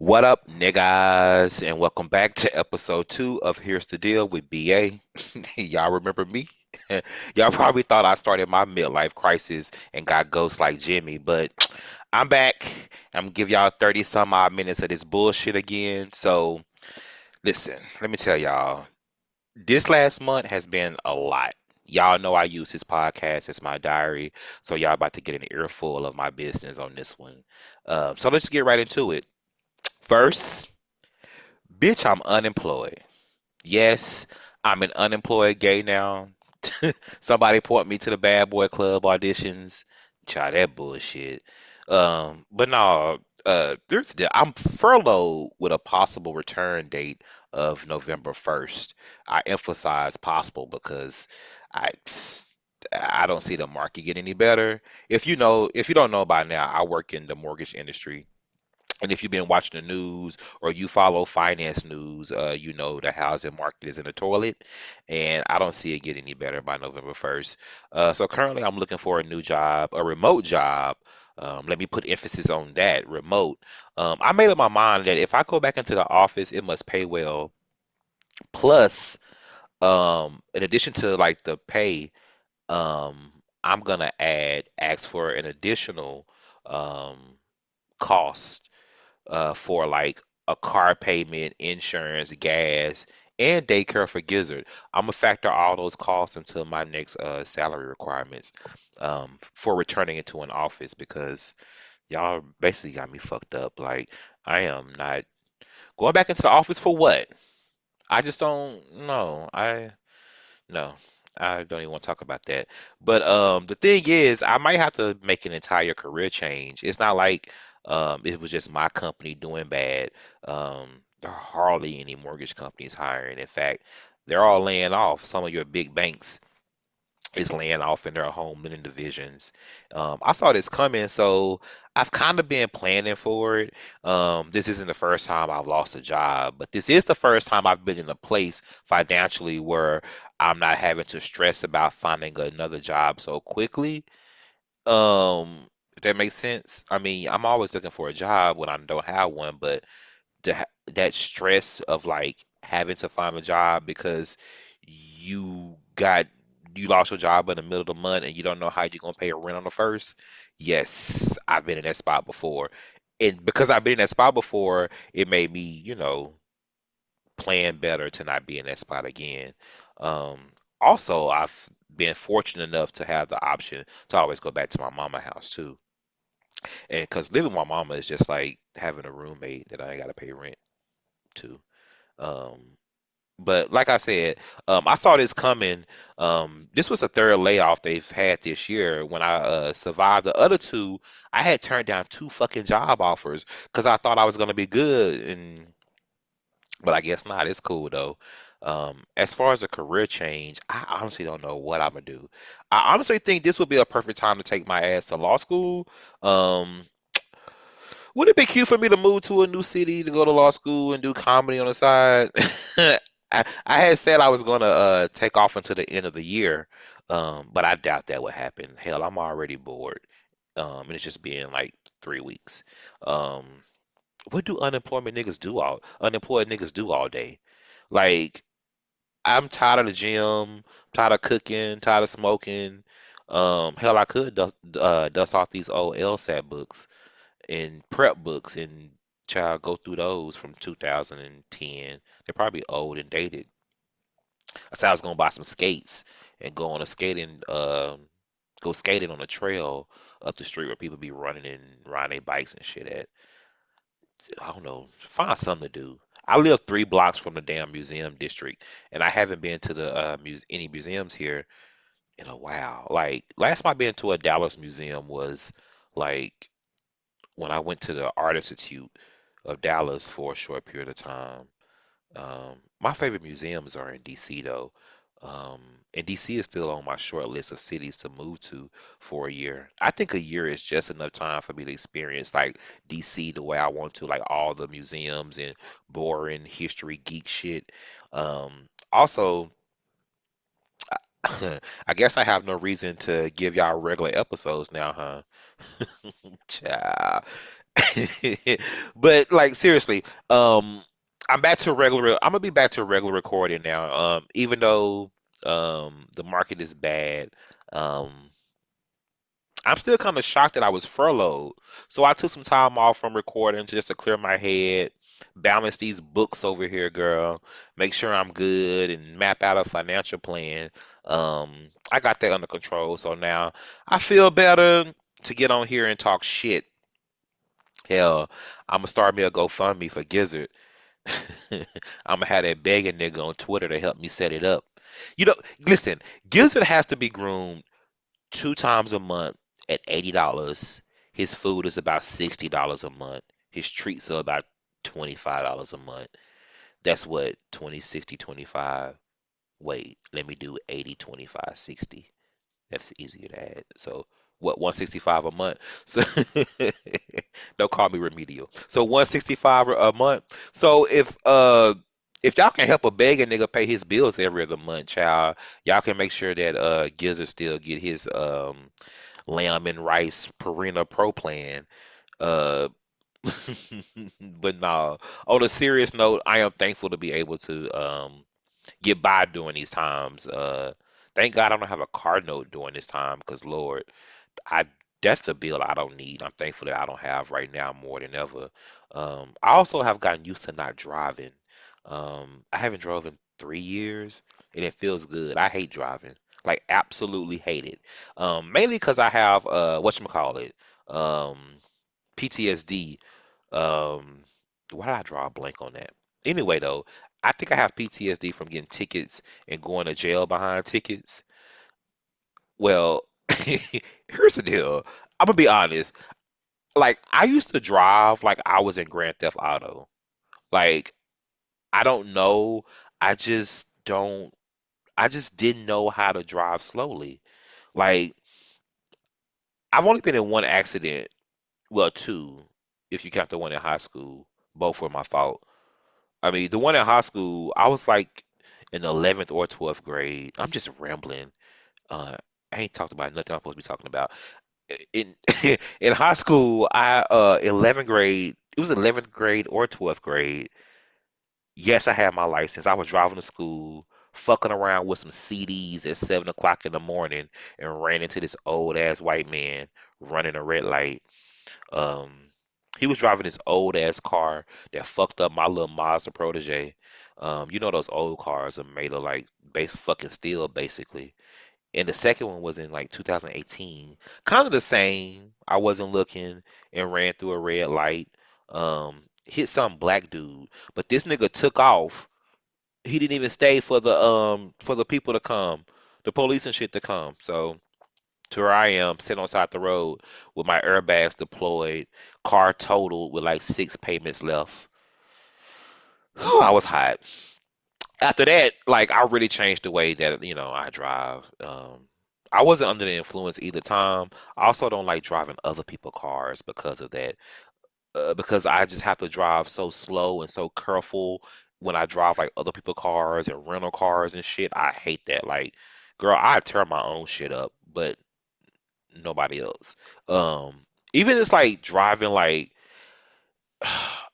What up, niggas? And welcome back to episode two of Here's the Deal with BA. Y'all remember me? Y'all probably thought I started my midlife crisis and got ghosts like Jimmy, but I'm back. I'm gonna give y'all 30 some odd minutes of this bullshit again. So, listen, let me tell y'all, this last month has been a lot. Y'all know I use this podcast as my diary, so y'all about to get an earful of my business on this one. Uh, so let's get right into it. First, bitch, I'm unemployed. Yes, I'm an unemployed gay now. Somebody point me to the Bad Boy Club auditions. Try that bullshit. Um, but no, uh, there's the, I'm furloughed with a possible return date of November 1st. I emphasize possible because I I don't see the market get any better. If you know, if you don't know by now, I work in the mortgage industry. And if you've been watching the news or you follow finance news, uh, you know the housing market is in the toilet, and I don't see it get any better by November 1st. Uh, so currently, I'm looking for a new job, a remote job. Um, let me put emphasis on that, remote. Um, I made up my mind that if I go back into the office, it must pay well. Plus, um, in addition to like the pay, um, I'm gonna add ask for an additional um cost uh, for like a car payment, insurance, gas, and daycare for Gizzard. I'm gonna factor all those costs into my next uh, salary requirements um, for returning into an office because y'all basically got me fucked up. Like I am not going back into the office for what? I just don't know. I no. I don't even want to talk about that. But um, the thing is, I might have to make an entire career change. It's not like um, it was just my company doing bad. Um, there are hardly any mortgage companies hiring. In fact, they're all laying off. Some of your big banks is laying off in their home lending divisions. Um, I saw this coming, so I've kind of been planning for it. Um, this isn't the first time I've lost a job, but this is the first time I've been in a place financially where I'm not having to stress about finding another job so quickly. Um, if that makes sense. I mean, I'm always looking for a job when I don't have one, but that stress of like having to find a job because you got you lost your job in the middle of the month and you don't know how you're gonna pay your rent on the first. Yes, I've been in that spot before. And because I've been in that spot before, it made me, you know, plan better to not be in that spot again. Um, also, I've been fortunate enough to have the option to always go back to my mama house too. And because living with my mama is just like having a roommate that I ain't gotta pay rent to. Um, but like I said, um, I saw this coming. Um, this was the third layoff they've had this year. When I uh, survived the other two, I had turned down two fucking job offers because I thought I was gonna be good, and but I guess not. It's cool though. Um, as far as a career change, I honestly don't know what I'm gonna do. I honestly think this would be a perfect time to take my ass to law school. Um, would it be cute for me to move to a new city to go to law school and do comedy on the side? I, I had said I was gonna uh, take off until the end of the year, um, but I doubt that would happen. Hell, I'm already bored, um, and it's just been like three weeks. Um, what do unemployment niggas do all unemployed niggas do all day? Like I'm tired of the gym, tired of cooking, tired of smoking. Um, hell, I could dust, uh, dust off these old LSAT books and prep books and try to go through those from 2010. They're probably old and dated. I said I was gonna buy some skates and go on a skating, um, go skating on a trail up the street where people be running and riding their bikes and shit at. I don't know, find something to do. I live three blocks from the damn museum district, and I haven't been to the uh, muse any museums here in a while. Like last time I've been to a Dallas museum was like when I went to the Art Institute of Dallas for a short period of time. Um, my favorite museums are in DC though. Um, and DC is still on my short list of cities to move to for a year. I think a year is just enough time for me to experience like DC the way I want to, like all the museums and boring history geek shit. Um, also, I guess I have no reason to give y'all regular episodes now, huh? Ciao. But like seriously, um, I'm back to regular. I'm gonna be back to regular recording now. Um, even though um the market is bad, um, I'm still kind of shocked that I was furloughed. So I took some time off from recording just to clear my head, balance these books over here, girl, make sure I'm good, and map out a financial plan. Um, I got that under control. So now I feel better to get on here and talk shit. Hell, I'm gonna start me a GoFundMe for Gizzard. I'm gonna have that begging nigga on Twitter to help me set it up. You know, listen, Gizzard has to be groomed two times a month at $80. His food is about $60 a month. His treats are about $25 a month. That's what 20, 60, 25. Wait, let me do 80, 25, 60. That's easier to add. So what 165 a month. So don't call me remedial. So 165 a month. So if uh if y'all can help a begging nigga pay his bills every other month, child, y'all can make sure that uh Gizzard still get his um lamb and rice Purina Pro plan. Uh but no, on a serious note, I am thankful to be able to um get by during these times. Uh thank God I don't have a car note during this time because Lord I that's a bill I don't need. I'm thankful that I don't have right now more than ever. Um, I also have gotten used to not driving. Um, I haven't drove in three years, and it feels good. I hate driving, like absolutely hate it. Um, mainly because I have uh, whatchamacallit, um, PTSD. Um, why did I draw a blank on that? Anyway, though, I think I have PTSD from getting tickets and going to jail behind tickets. Well, here's the deal. I'm gonna be honest. Like I used to drive like I was in Grand Theft Auto. Like I don't know. I just don't. I just didn't know how to drive slowly. Like I've only been in one accident. Well, two, if you count the one in high school. Both were my fault. I mean, the one in high school, I was like in 11th or 12th grade. I'm just rambling. Uh, I ain't talked about nothing I'm supposed to be talking about. in in high school, I uh 11th grade, it was 11th grade or 12th grade. Yes, I had my license. I was driving to school, fucking around with some CDs at seven o'clock in the morning, and ran into this old ass white man running a red light. Um, he was driving this old ass car that fucked up my little Mazda Protege. Um, you know those old cars are made of like base fucking steel, basically. And the second one was in like 2018. Kind of the same. I wasn't looking and ran through a red light. Um, hit some black dude, but this nigga took off. He didn't even stay for the um for the people to come, the police and shit to come. So to where I am, sitting on side the road with my airbags deployed, car totaled with like six payments left. I was hot. After that, like I really changed the way that you know I drive. Um, I wasn't under the influence either time. I also don't like driving other people's cars because of that. Uh, because I just have to drive so slow and so careful when I drive like other people's cars and rental cars and shit. I hate that. Like, girl, I tear my own shit up, but nobody else. Um, even it's like driving like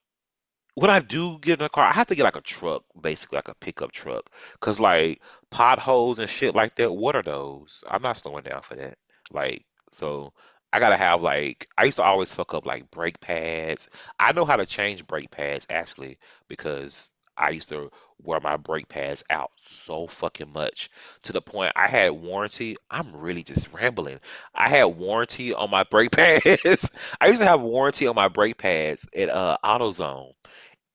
when I do get in a car, I have to get like a truck, basically like a pickup truck, cause like potholes and shit like that. What are those? I'm not slowing down for that. Like, so I gotta have like I used to always fuck up like brake pads. I know how to change brake pads actually because I used to wear my brake pads out so fucking much to the point I had warranty. I'm really just rambling. I had warranty on my brake pads. I used to have warranty on my brake pads at uh AutoZone.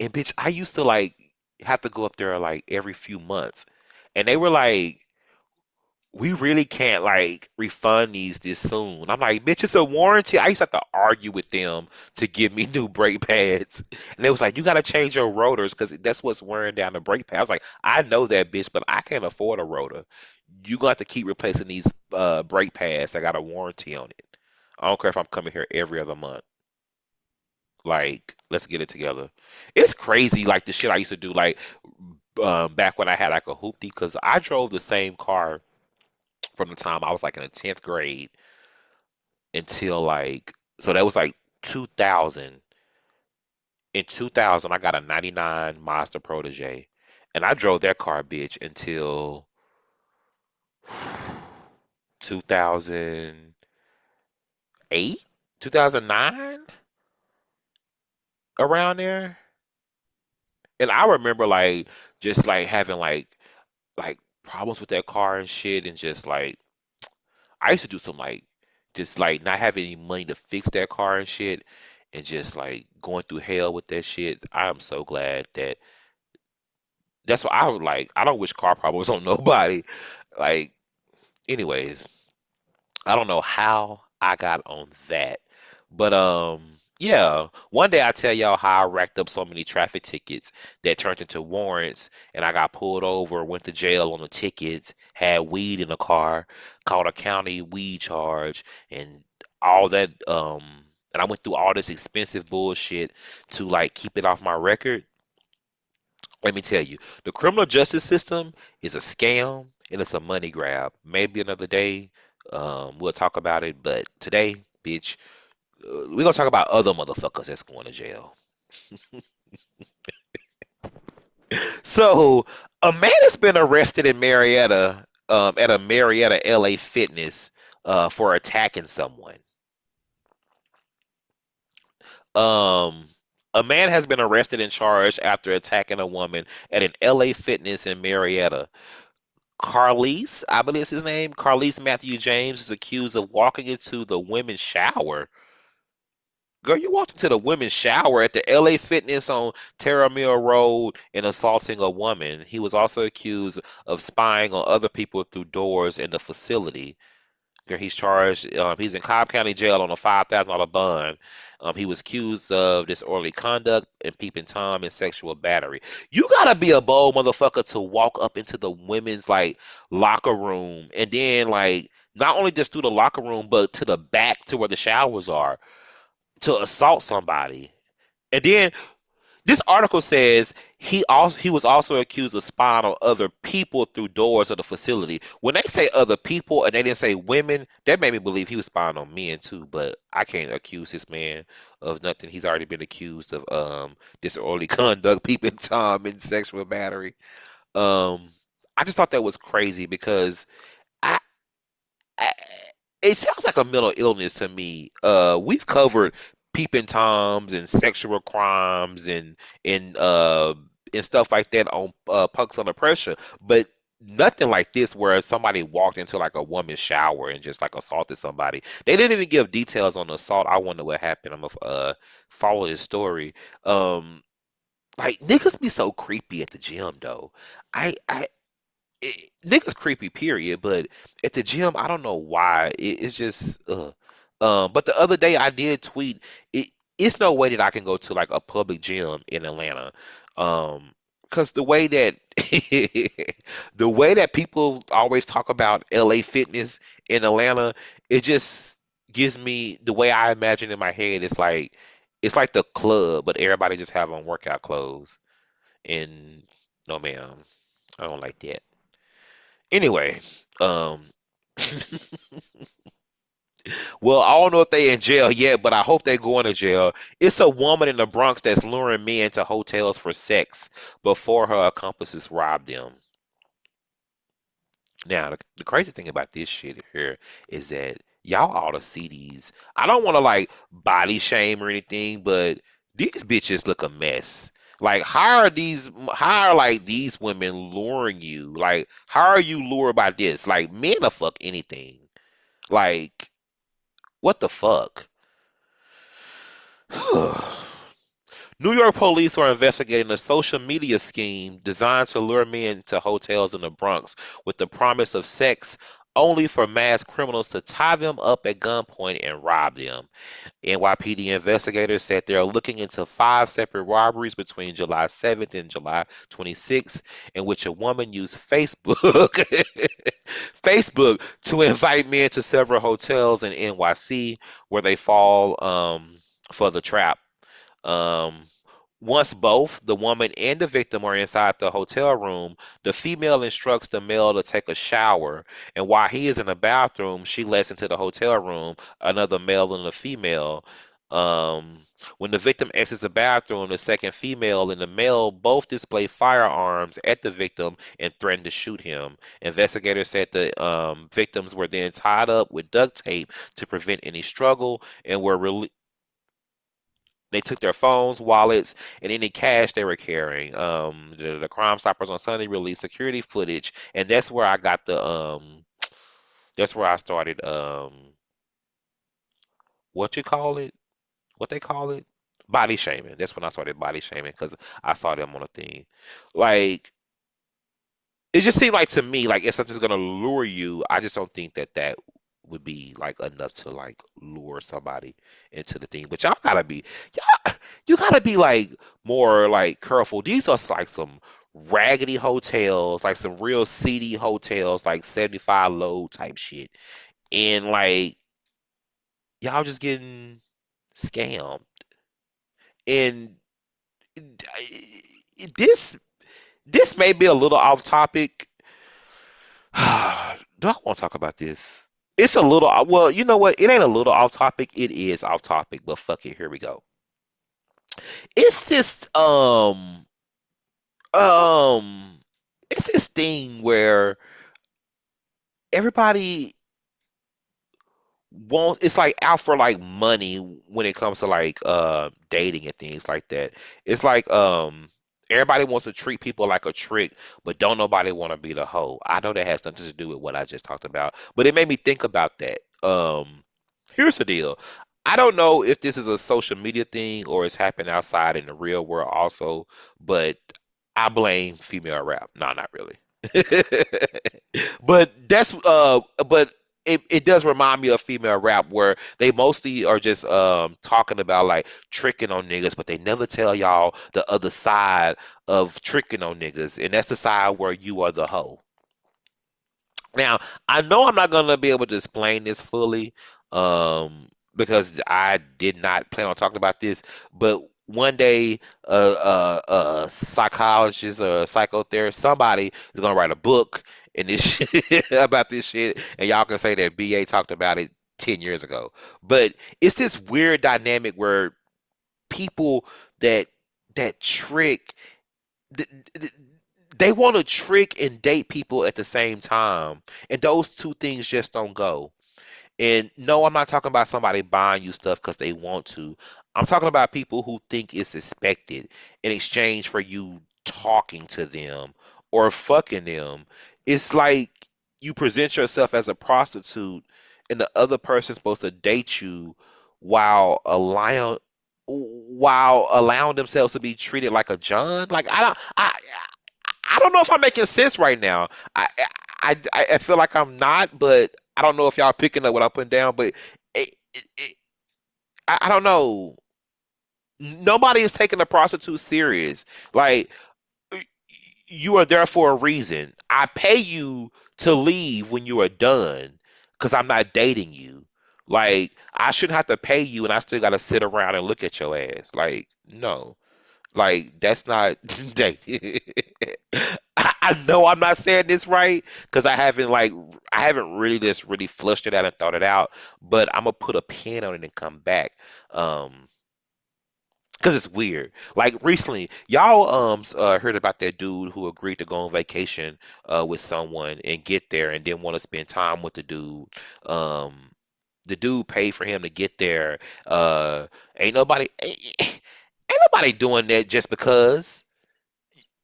And bitch, I used to like have to go up there like every few months. And they were like, we really can't like refund these this soon. I'm like, bitch, it's a warranty. I used to have to argue with them to give me new brake pads. And they was like, you gotta change your rotors because that's what's wearing down the brake pad. I was like, I know that bitch, but I can't afford a rotor. You got to keep replacing these uh brake pads. I got a warranty on it. I don't care if I'm coming here every other month. Like, let's get it together. It's crazy, like the shit I used to do, like um, back when I had like a hoopty, because I drove the same car from the time I was like in the 10th grade until like, so that was like 2000. in 2000, I got a 99 Mazda Protege, and I drove that car, bitch, until 2008, 2009, around there. And I remember like just like having like like problems with that car and shit, and just like I used to do some like just like not having any money to fix that car and shit, and just like going through hell with that shit. I am so glad that that's what I would like. I don't wish car problems on nobody. Like, anyways, I don't know how I got on that, but um, yeah. One day I tell y'all how I racked up so many traffic tickets that turned into warrants, and I got pulled over, went to jail on the tickets, had weed in the car, caught a county weed charge, and all that. Um, and I went through all this expensive bullshit to like keep it off my record. Let me tell you, the criminal justice system is a scam and it's a money grab. Maybe another day, um, we'll talk about it, but today, bitch, uh, we're gonna talk about other motherfuckers that's going to jail. So, a man has been arrested in Marietta, um, at a Marietta LA Fitness, uh, for attacking someone. Um, a man has been arrested and charged after attacking a woman at an LA Fitness in Marietta. Carlise, I believe his name, Carlise Matthew James is accused of walking into the women's shower. Girl, you walked into the women's shower at the LA Fitness on Terrell Mill Road and assaulting a woman. He was also accused of spying on other people through doors in the facility. Girl, he's charged, um, he's in Cobb County Jail on a $5,000 bond. Um, he was accused of disorderly conduct and peeping Tom and sexual battery. You gotta be a bold motherfucker to walk up into the women's like locker room and then like not only just through the locker room, but to the back to where the showers are to assault somebody. And then this article says he also he was also accused of spying on other people through doors of the facility. When they say other people and they didn't say women, that made me believe he was spying on men too. But I can't accuse this man of nothing. He's already been accused of um disorderly conduct, peeping tom, and sexual battery. Um, I just thought that was crazy because I, I it sounds like a mental illness to me. Uh, we've covered peeping toms and sexual crimes and and uh and stuff like that on uh, Punks Under Pressure, but nothing like this where somebody walked into like a woman's shower and just like assaulted somebody. They didn't even give details on the assault. I wonder what happened. I'm gonna uh, follow this story. Um, like niggas be so creepy at the gym though. I I it, niggas creepy period but at the gym i don't know why. It, it's just uh um but the other day i did tweet it it's no way that i can go to like a public gym in atlanta um because the way that the way that people always talk about la fitness in atlanta it just gives me the way i imagine in my head it's like it's like the club but everybody just have on workout clothes. And no ma'am i don't like that Anyway, um, well, I don't know if they in jail yet, but I hope they going to jail. It's a woman in the Bronx that's luring men into hotels for sex before her accomplices rob them. Now, the, the crazy thing about this shit here is that y'all ought to see these. I don't want to like body shame or anything, but these bitches look a mess. Like, how are these, how are like these women luring you? Like, how are you lured by this? Like, men will fuck anything. Like, what the fuck? New York police are investigating a social media scheme designed to lure men to hotels in the Bronx with the promise of sex only for mass criminals to tie them up at gunpoint and rob them. NYPD investigators said they're looking into five separate robberies between July 7th and July 26th, in which a woman used Facebook Facebook to invite men to several hotels in NYC where they fall um, for the trap. Um, once both the woman and the victim are inside the hotel room, the female instructs the male to take a shower, and while he is in the bathroom, she lets into the hotel room another male and a female. Um, when the victim exits the bathroom, the second female and the male both display firearms at the victim and threaten to shoot him. Investigators said the um, victims were then tied up with duct tape to prevent any struggle and were rele they took their phones, wallets, and any cash they were carrying. Um, the, the Crime Stoppers on Sunday released security footage, and that's where I got the um, that's where I started um, what you call it? What they call it? Body shaming. That's when I started body shaming because I saw them on a thing. Like it just seemed like to me, like if something's gonna lure you, I just don't think that that would be like enough to like lure somebody into the thing. But y'all gotta be, y'all, you gotta be like more like careful. These are like some raggedy hotels, like some real seedy hotels, like 75 low type shit. And like y'all just getting scammed. And this this may be a little off topic. Do I want to talk about this? It's a little well, you know what? It ain't a little off topic. It is off topic, but fuck it. Here we go. It's this um um it's this thing where everybody won't it's like out for like money when it comes to like uh dating and things like that. It's like um everybody wants to treat people like a trick, but don't nobody want to be the hoe. I know that has nothing to do with what I just talked about, but it made me think about that. Um here's the deal. I don't know if this is a social media thing or it's happened outside in the real world also, but I blame female rap. No, not really. But that's uh but it, it does remind me of female rap where they mostly are just um talking about like tricking on niggas, but they never tell y'all the other side of tricking on niggas, and that's the side where you are the hoe. Now, I know I'm not gonna be able to explain this fully, um, because I did not plan on talking about this, but one day, a uh, uh, a psychologist or a psychotherapist, somebody is gonna write a book and this shit about this shit, and y'all can say that BA talked about it 10 years ago. But it's this weird dynamic where people that that trick th- th- they want to trick and date people at the same time, and those two things just don't go. And no, I'm not talking about somebody buying you stuff because they want to. I'm talking about people who think it's expected in exchange for you talking to them or fucking them. It's like you present yourself as a prostitute and the other person's supposed to date you while allowing while allowing themselves to be treated like a John. Like I don't I I don't know if I'm making sense right now. I I I, I feel like I'm not, but I don't know if y'all picking up what I'm putting down. But it, it, it, I, I don't know. Nobody is taking the prostitute serious. Like you are there for a reason. I pay you to leave when you are done because I'm not dating you. Like I shouldn't have to pay you and I still gotta sit around and look at your ass. Like no. Like that's not dating. I, I know I'm not saying this right because I haven't like I haven't really just really flushed it out and thought it out, but I'm gonna put a pin on it and come back. Um because it's weird. Like recently, y'all um uh, heard about that dude who agreed to go on vacation uh with someone and get there and didn't want to spend time with the dude. Um, the dude paid for him to get there. Uh, ain't nobody ain't, ain't nobody doing that just because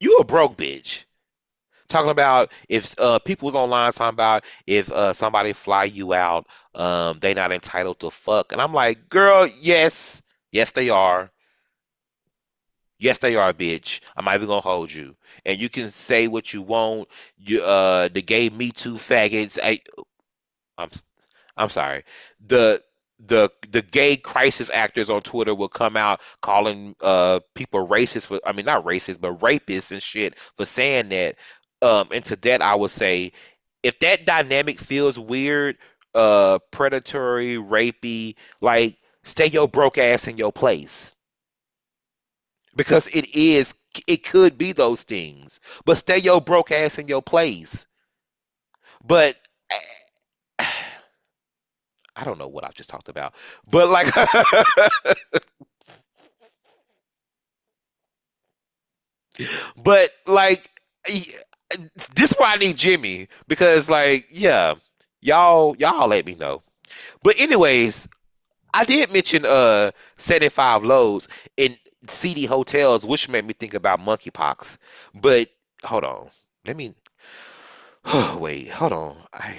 you a broke bitch. Talking about if uh people was online talking about if uh somebody fly you out, um they not entitled to fuck, and I'm like, girl, yes, yes they are. Yes, they are, bitch. I'm not even gonna hold you. And you can say what you want. You uh the gay Me Too faggots. I I'm I'm sorry. The the the gay crisis actors on Twitter will come out calling uh people racist for I mean not racist but rapists and shit for saying that. Um and to that I would say if that dynamic feels weird, uh predatory, rapey, like stay your broke ass in your place because it is it could be those things. But stay your broke ass in your place. But I don't know what I just talked about, but like, but like, this is why I need Jimmy because like, yeah, y'all y'all let me know. But anyways, I did mention uh 75 loads in seedy hotels, which made me think about monkeypox. But hold on, let me wait, hold on. I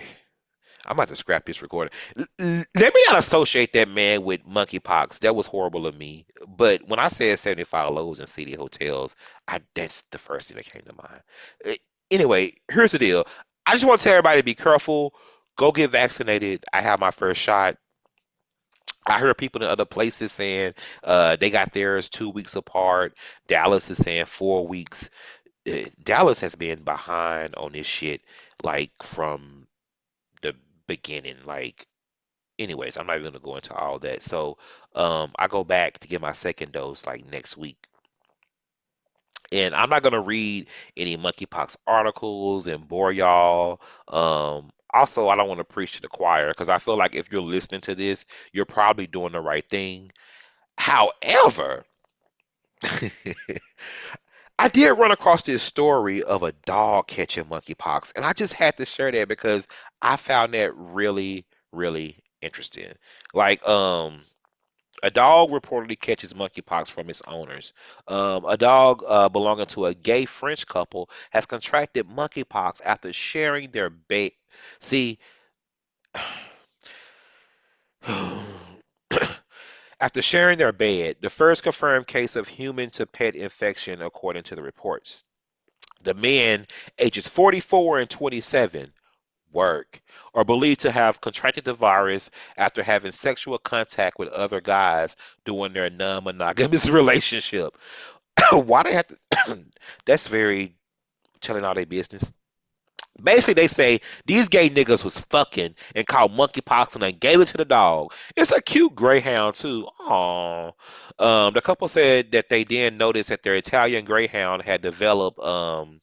I'm about to scrap this recording. Let me not associate that man with monkeypox. That was horrible of me. But when I said 75 lows in city hotels, I that's the first thing that came to mind. Anyway, here's the deal. I just want to tell everybody to be careful. Go get vaccinated. I have my first shot. I heard people in other places saying uh, they got theirs two weeks apart. Dallas is saying four weeks. Uh, Dallas has been behind on this shit like from the beginning. Like anyways, I'm not even gonna go into all that. So, um, I go back to get my second dose like next week, and I'm not gonna read any monkeypox articles and bore y'all. Um, also, I don't want to preach to the choir because I feel like if you're listening to this, you're probably doing the right thing. However, I did run across this story of a dog catching monkeypox, and I just had to share that because I found that really, really interesting. Like, um, A dog reportedly catches monkeypox from its owners. Um, a dog uh, belonging to a gay French couple has contracted monkeypox after sharing their bait. See, after sharing their bed, the first confirmed case of human to pet infection, according to the reports. The men, ages 44 and 27, work, are believed to have contracted the virus after having sexual contact with other guys during their non-monogamous relationship. Why they have to? That's very telling all their business. Basically, they say these gay niggas was fucking and caught monkeypox and then gave it to the dog. It's a cute greyhound too. Aww. Um, the couple said that they then noticed that their Italian greyhound had developed um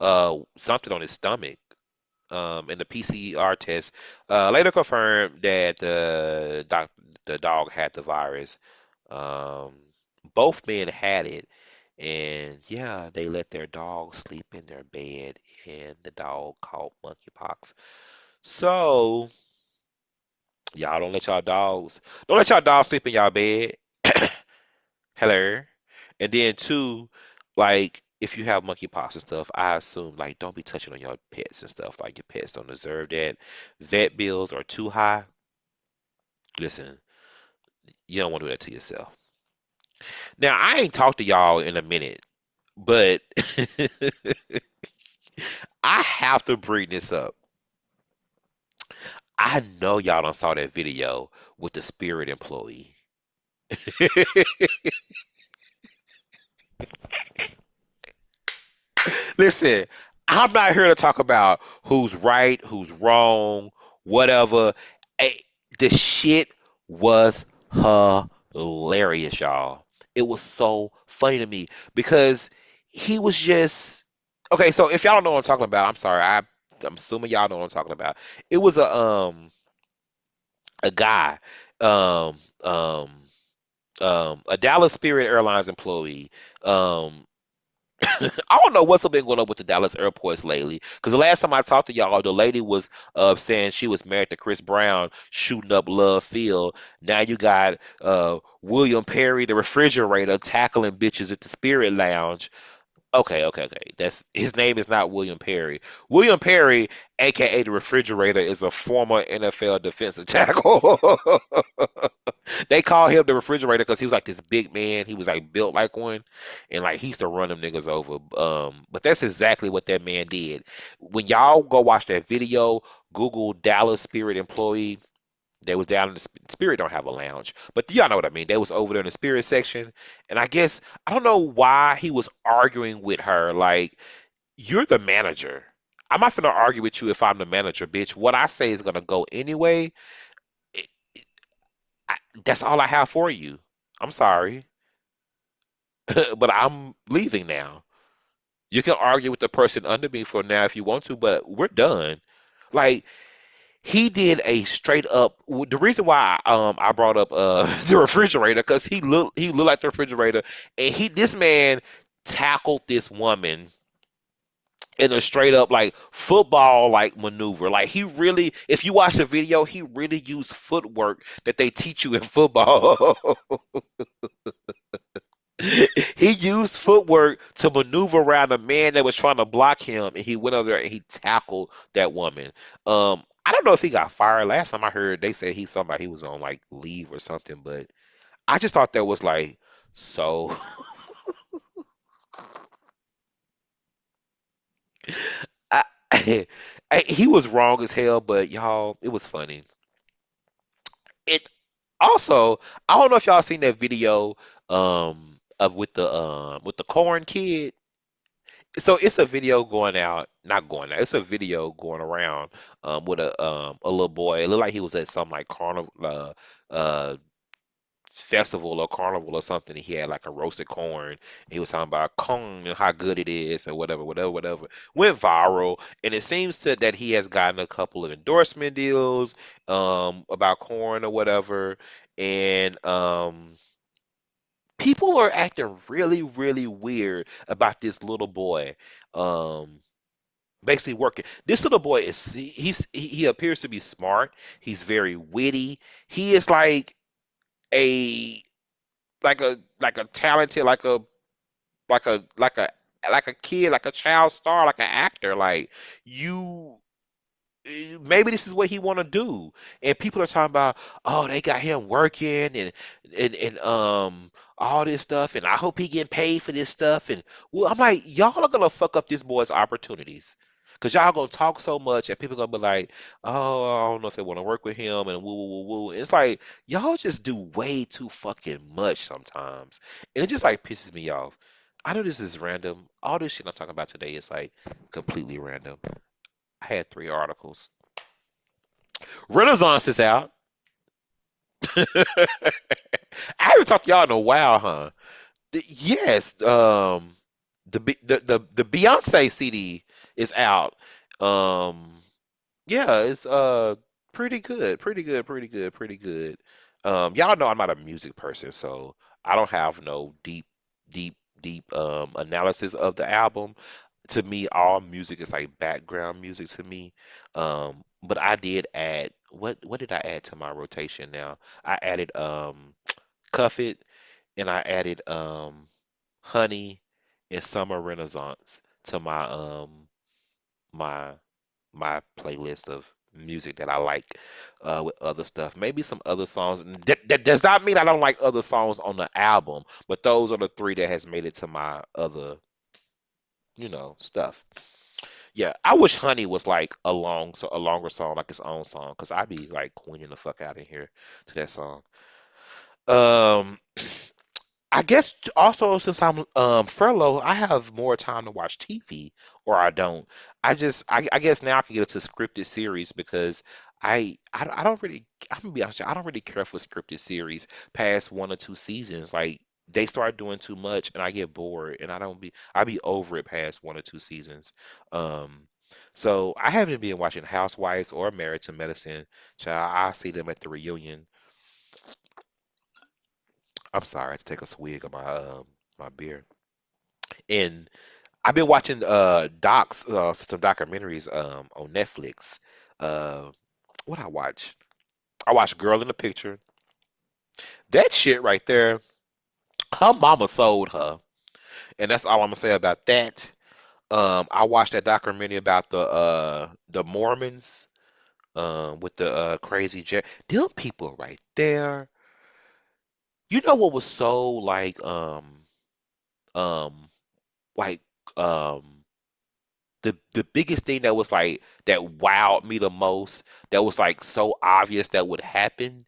uh something on his stomach. um, in the PCR test, uh, later confirmed that the doc, the dog had the virus. Um, both men had it, and yeah, they let their dog sleep in their bed, and the dog caught monkeypox. So y'all don't let y'all dogs don't let y'all dogs sleep in y'all bed. Hello. And then two, like if you have monkeypox and stuff, I assume like don't be touching on your pets and stuff. Like your pets don't deserve that. Vet bills are too high. Listen, you don't want to do that to yourself. Now, I ain't talked to y'all in a minute, but I have to bring this up. I know y'all don't saw that video with the Spirit employee. Listen, I'm not here to talk about who's right, who's wrong, whatever. Eh, the shit was hilarious, y'all. It was so funny to me because he was just okay. So if y'all don't know what I'm talking about, I'm sorry. I I'm assuming y'all know what I'm talking about. It was a um a guy um um um a Dallas Spirit Airlines employee um I don't know what's been going on with the Dallas airports lately. Because the last time I talked to y'all, the lady was uh, saying she was married to Chris Brown, shooting up Love Field. Now you got uh, William Perry, the refrigerator, tackling bitches at the Spirit Lounge. Okay, okay, okay. That's his name is not William Perry. William Perry, aka the refrigerator, is a former NFL defensive tackle. They called him the refrigerator because he was like this big man. He was like built like one, and like he used to run them niggas over. Um, but that's exactly what that man did. When y'all go watch that video, Google Dallas Spirit employee. They was down in the Spirit don't have a lounge, but y'all know what I mean. They was over there in the Spirit section, and I guess I don't know why he was arguing with her. Like, you're the manager. I'm not gonna argue with you if I'm the manager, bitch. What I say is gonna go anyway. That's all I have for you. I'm sorry, but I'm leaving now. You can argue with the person under me for now if you want to, but we're done. Like he did a straight up. The reason why um I brought up uh the refrigerator because he looked he looked like the refrigerator, and he this man tackled this woman in a straight up like football like maneuver. Like he really, if you watch the video, he really used footwork that they teach you in football. he used footwork to maneuver around a man that was trying to block him, and he went over there and he tackled that woman. Um, I don't know if he got fired. Last time I heard, they said he somebody he was on like leave or something, but I just thought that was like so. I, I- he was wrong as hell, but y'all, it was funny. It also, I don't know if y'all seen that video um of with the um with the corn kid. So it's a video going out, not going out. It's a video going around um with a um a little boy. It looked like he was at some like carnival uh uh festival or carnival or something. He had like a roasted corn. He was talking about corn and how good it is and whatever, whatever, whatever. Went viral, and it seems to that he has gotten a couple of endorsement deals um about corn or whatever. And um people are acting really, really weird about this little boy. Um basically working. This little boy is he- he's he he appears to be smart. He's very witty. He is like a like a like a talented like a like a like a like a kid like a child star like an actor like you maybe this is what he want to do. And people are talking about oh they got him working and and and um all this stuff and I hope he getting paid for this stuff. And well I'm like y'all are gonna fuck up this boy's opportunities because y'all gonna talk so much and people gonna be like oh I don't know if they want to work with him and woo woo woo woo. It's like y'all just do way too fucking much sometimes. And it just like pisses me off. I know this is random. All this shit I'm talking about today is like completely random. I had three articles. Renaissance is out. I haven't talked to y'all in a while, huh? The- yes, um, the the the the Beyonce CD is out. Um, yeah, it's uh pretty good, pretty good, pretty good, pretty good. Um, y'all know I'm not a music person, so I don't have no deep, deep, deep um analysis of the album. To me, all music is like background music to me. Um, but I did add what what did I add to my rotation now? I added um Cuff It and I added um Honey and Summer Renaissance to my um my my playlist of music that I like uh with other stuff. Maybe some other songs. That, that does not mean I don't like other songs on the album, but those are the three that has made it to my other, you know, stuff. Yeah, I wish Honey was like a long so a longer song, like its own song, because I'd be like queening the fuck out of here to that song. Um I guess also since I'm um furloughed, I have more time to watch TV, or I don't. I just I, I guess now I can get into scripted series because I I, I don't really I'm gonna be honest, with you, I don't really care for scripted series past one or two seasons. Like they start doing too much and I get bored and I don't be I be over it past one or two seasons. Um so I haven't been watching Housewives or Married to Medicine. Child, I see them at the reunion. I'm sorry, I had to take a swig of my um my beer. And I've been watching uh docs, uh, some documentaries um on Netflix. Uh, what I watch? I watched Girl in the Picture. That shit right there, her mama sold her, and that's all I'm gonna say about that. Um, I watched that documentary about the uh the Mormons, um, with the uh crazy J. Them people right there. You know what was so like um um like um the the biggest thing that was like that wowed me the most that was like so obvious that would happen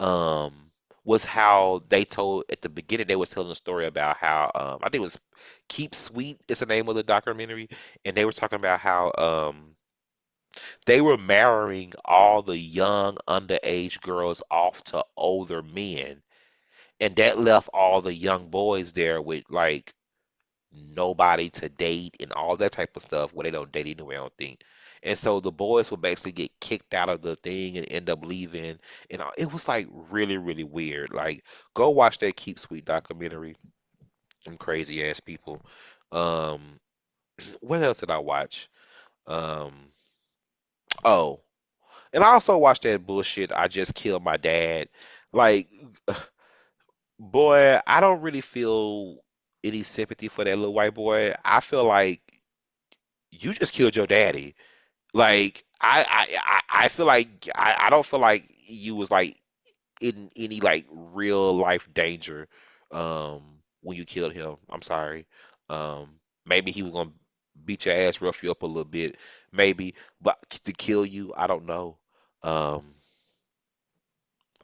um was how they told at the beginning they was telling a story about how um I think it was Keep Sweet is the name of the documentary and they were talking about how um they were marrying all the young underage girls off to older men and that left all the young boys there with like nobody to date and all that type of stuff. where they don't date anyway, I don't think. and so the boys would basically get kicked out of the thing and end up leaving, and it was like really, really weird. Like, go watch that Keep Sweet documentary. Some crazy ass people. Um, what else did I watch? Um, oh, and I also watched that bullshit. I just killed my dad. Like, boy, I don't really feel any sympathy for that little white boy. I feel like you just killed your daddy. Like, I, I, I feel like I, I don't feel like you was like in any like real life danger um when you killed him. I'm sorry. Um maybe he was gonna beat your ass, rough you up a little bit, maybe, but to kill you, I don't know. Um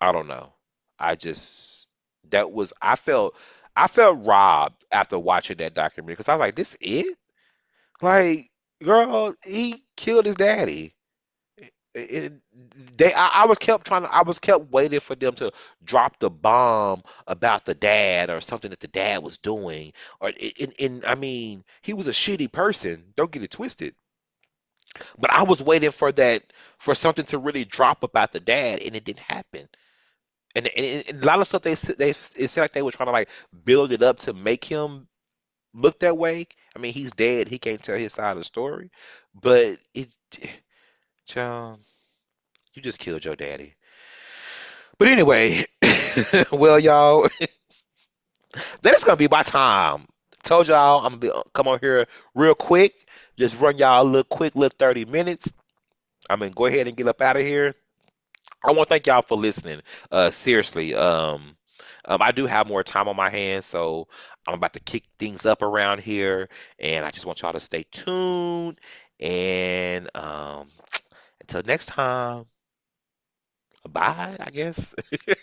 I don't know. I just that was I felt I felt robbed after watching that documentary because I was like, this it? Like, girl, he killed his daddy. they I, I was kept trying to I was kept waiting for them to drop the bomb about the dad or something that the dad was doing or in, in I mean he was a shitty person don't get it twisted but I was waiting for that for something to really drop about the dad and it didn't happen and, and, and a lot of stuff they they it seemed like they were trying to like build it up to make him look that way I mean he's dead he can't tell his side of the story but it child you just killed your daddy But anyway, well, y'all, that's gonna be my time. Told y'all I'm gonna be come on here real quick, just run y'all a little quick little 30 minutes. I'm gonna go ahead and get up out of here. I want to thank y'all for listening. Uh, seriously, um, um, I do have more time on my hands, so I'm about to kick things up around here, and I just want y'all to stay tuned. And um, until next time, bye, I guess.